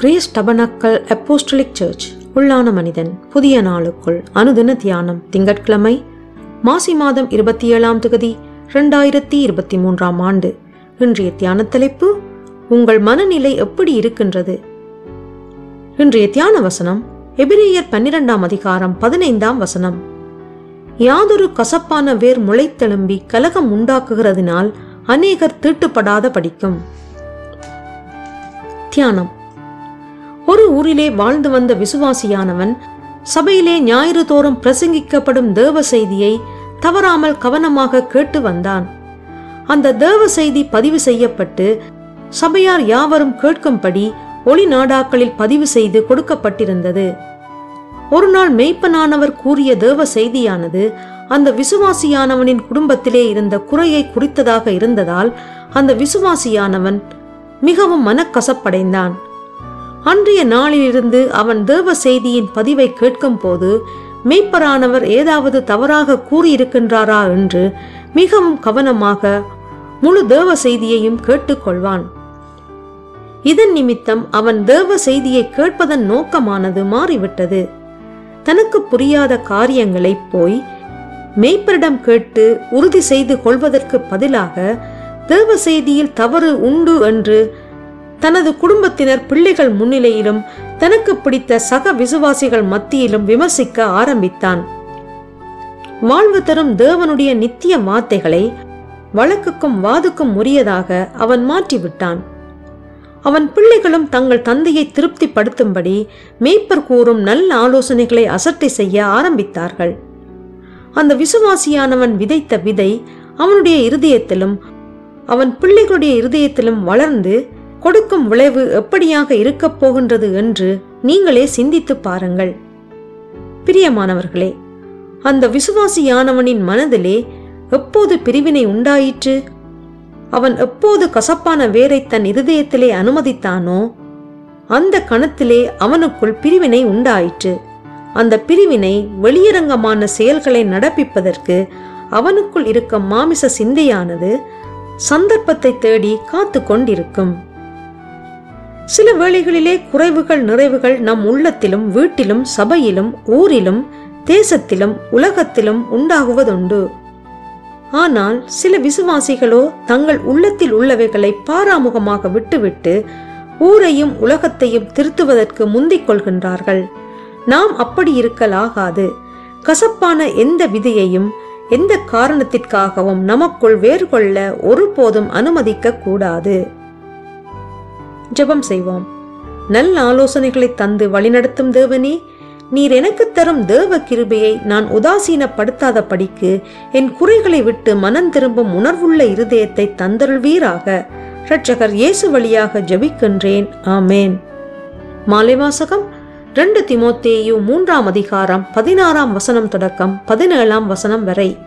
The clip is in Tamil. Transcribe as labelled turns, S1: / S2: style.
S1: கிரேஸ் டபனக்கல் அப்போஸ்டலிக் சர்ச் உள்ளான மனிதன் புதிய நாளுக்குள் அனுதின தியானம் திங்கட்கிழமை மாசி மாதம் இருபத்தி ஏழாம் தொகுதி இரண்டாயிரத்தி இருபத்தி மூன்றாம் ஆண்டு. இன்றைய தியான தலைப்பு உங்கள் மனநிலை எப்படி இருக்கின்றது? இன்றைய தியான வசனம் எபிரேயர் பன்னிரெண்டாம் அதிகாரம் பதினைந்தாம் வசனம். யாதொரு கசப்பான வேர் முளைத்தெழும்பி கலகம் உண்டாக்குகிறதினால் அநேகர் தீட்டுப்படாத படிக்கும். தியானம் ஒரு ஊரிலே வாழ்ந்து வந்த விசுவாசியானவன் சபையிலே ஞாயிறு தோறும் பிரசங்கிக்கப்படும் தேவ செய்தியை தவறாமல் கவனமாக கேட்டு வந்தான். அந்த தேவ செய்தி பதிவு செய்யப்பட்டு சபையார் யாவரும் கேட்கும்படி ஒளி நாடாக்களில் பதிவு செய்து கொடுக்கப்பட்டிருந்தது. ஒரு நாள் மெய்ப்பனானவர் கூறிய தேவ செய்தியானது அந்த விசுவாசியானவனின் குடும்பத்திலே இருந்த குறையை குறித்ததாக இருந்ததால் அந்த விசுவாசியானவன் மிகவும் மனக்கசப்படைந்தான். அன்றைய நாளிலிருந்து அவன் தேவ செய்தியின் பதிவை கேட்கும் போது மெய்ப்பரானவர் ஏதாவது தவறாக கூறியிருக்கின்றாரா? என்று மிகவும் கவனமாக முழு தேவ செய்தியையும் கேட்டுக்கொள்வான். இதன் நிமித்தம் அவன் தேவ செய்தியை கேட்பதன் நோக்கமானது மாறிவிட்டது. தனக்கு புரியாத காரியங்களை போய் மெய்ப்பரிடம் கேட்டு உறுதி செய்து கொள்வதற்கு பதிலாக தேவ செய்தியில் தவறு உண்டு என்று தனது குடும்பத்தினர் பிள்ளைகள் முன்னிலையிலும் தனக்கு பிடித்த சக விசுவாசிகள் மத்தியிலும் விமர்சிக்க ஆரம்பித்தான். வாழ்வு தரும் தேவனுடைய நித்திய வார்த்தைகளை வழக்குக்கும் வாதுக்கும் உரியதாக அவன் மாற்றிவிட்டான். அவன் பிள்ளைகளும் தங்கள் தந்தையை திருப்திப்படுத்தும்படி மேய்ப்பர் கூறும் நல்ல ஆலோசனைகளை அசட்டை செய்ய ஆரம்பித்தார்கள். அந்த விசுவாசியானவன் விதைத்த விதை அவனுடைய இருதயத்திலும் அவன் பிள்ளைகளுடைய இருதயத்திலும் வளர்ந்து கொடுக்கும் விளைவு எப்படியாக இருக்கப் போகின்றது என்று நீங்களே சிந்தித்து பாருங்கள். பிரியமானவர்களே அந்த விசுவாசியானவனின் மனதிலே எப்போது பிரிவினை உண்டாயிற்று? அவன் எப்போது கசப்பான வேரை தன் இருதயத்திலே அனுமதித்தானோ அந்த கணத்திலே அவனுக்குள் பிரிவினை உண்டாயிற்று. அந்த பிரிவினை வெளியரங்கமான செயல்களை நடப்பிப்பதற்கு அவனுக்குள் இருக்கும் மாமிச சிந்தையானது சந்தர்ப்பத்தை தேடி காத்து கொண்டிருக்கும். சில வேளைகளிலே குறைவுகள் நிறைவுகள் நம் உள்ளத்திலும் வீட்டிலும் சபையிலும் ஊரிலும் தேசத்திலும் உலகத்திலும் உண்டாகுவதுண்டு. ஆனால் சில விசுவாசிகளோ தங்கள் உள்ளத்தில் உள்ளவைகளை பாராமுகமாக விட்டுவிட்டு ஊரையும் உலகத்தையும் திருத்துவதற்கு முந்திக் கொள்கின்றார்கள். நாம் அப்படி இருக்கலாகாது. கசப்பான எந்த விதியையும் எந்த காரணத்திற்காகவும் நமக்குள் வேறு கொள்ள ஒருபோதும் அனுமதிக்க கூடாது. ஜெபம் செய்வோம். நல்ல ஆலோசனைகளை தந்து வழிநடத்தும் தேவனே நீர் எனக்கு தரும் தேவ கிருபையை நான் உதாசீனப்படுத்தாத படிக்கு என் குறைகளை விட்டு மனம் திரும்பும் உணர்வுள்ள இருதயத்தை தந்தருள்வீராக. இரட்சகர் இயேசு வழியாக ஜெபிக்கின்றேன். ஆமேன். மாலை வாசகம் ரெண்டு திமோத்தேயு மூன்றாம் அதிகாரம் பதினாறாம் வசனம் தொடக்கம் பதினேழாம் வசனம் வரை.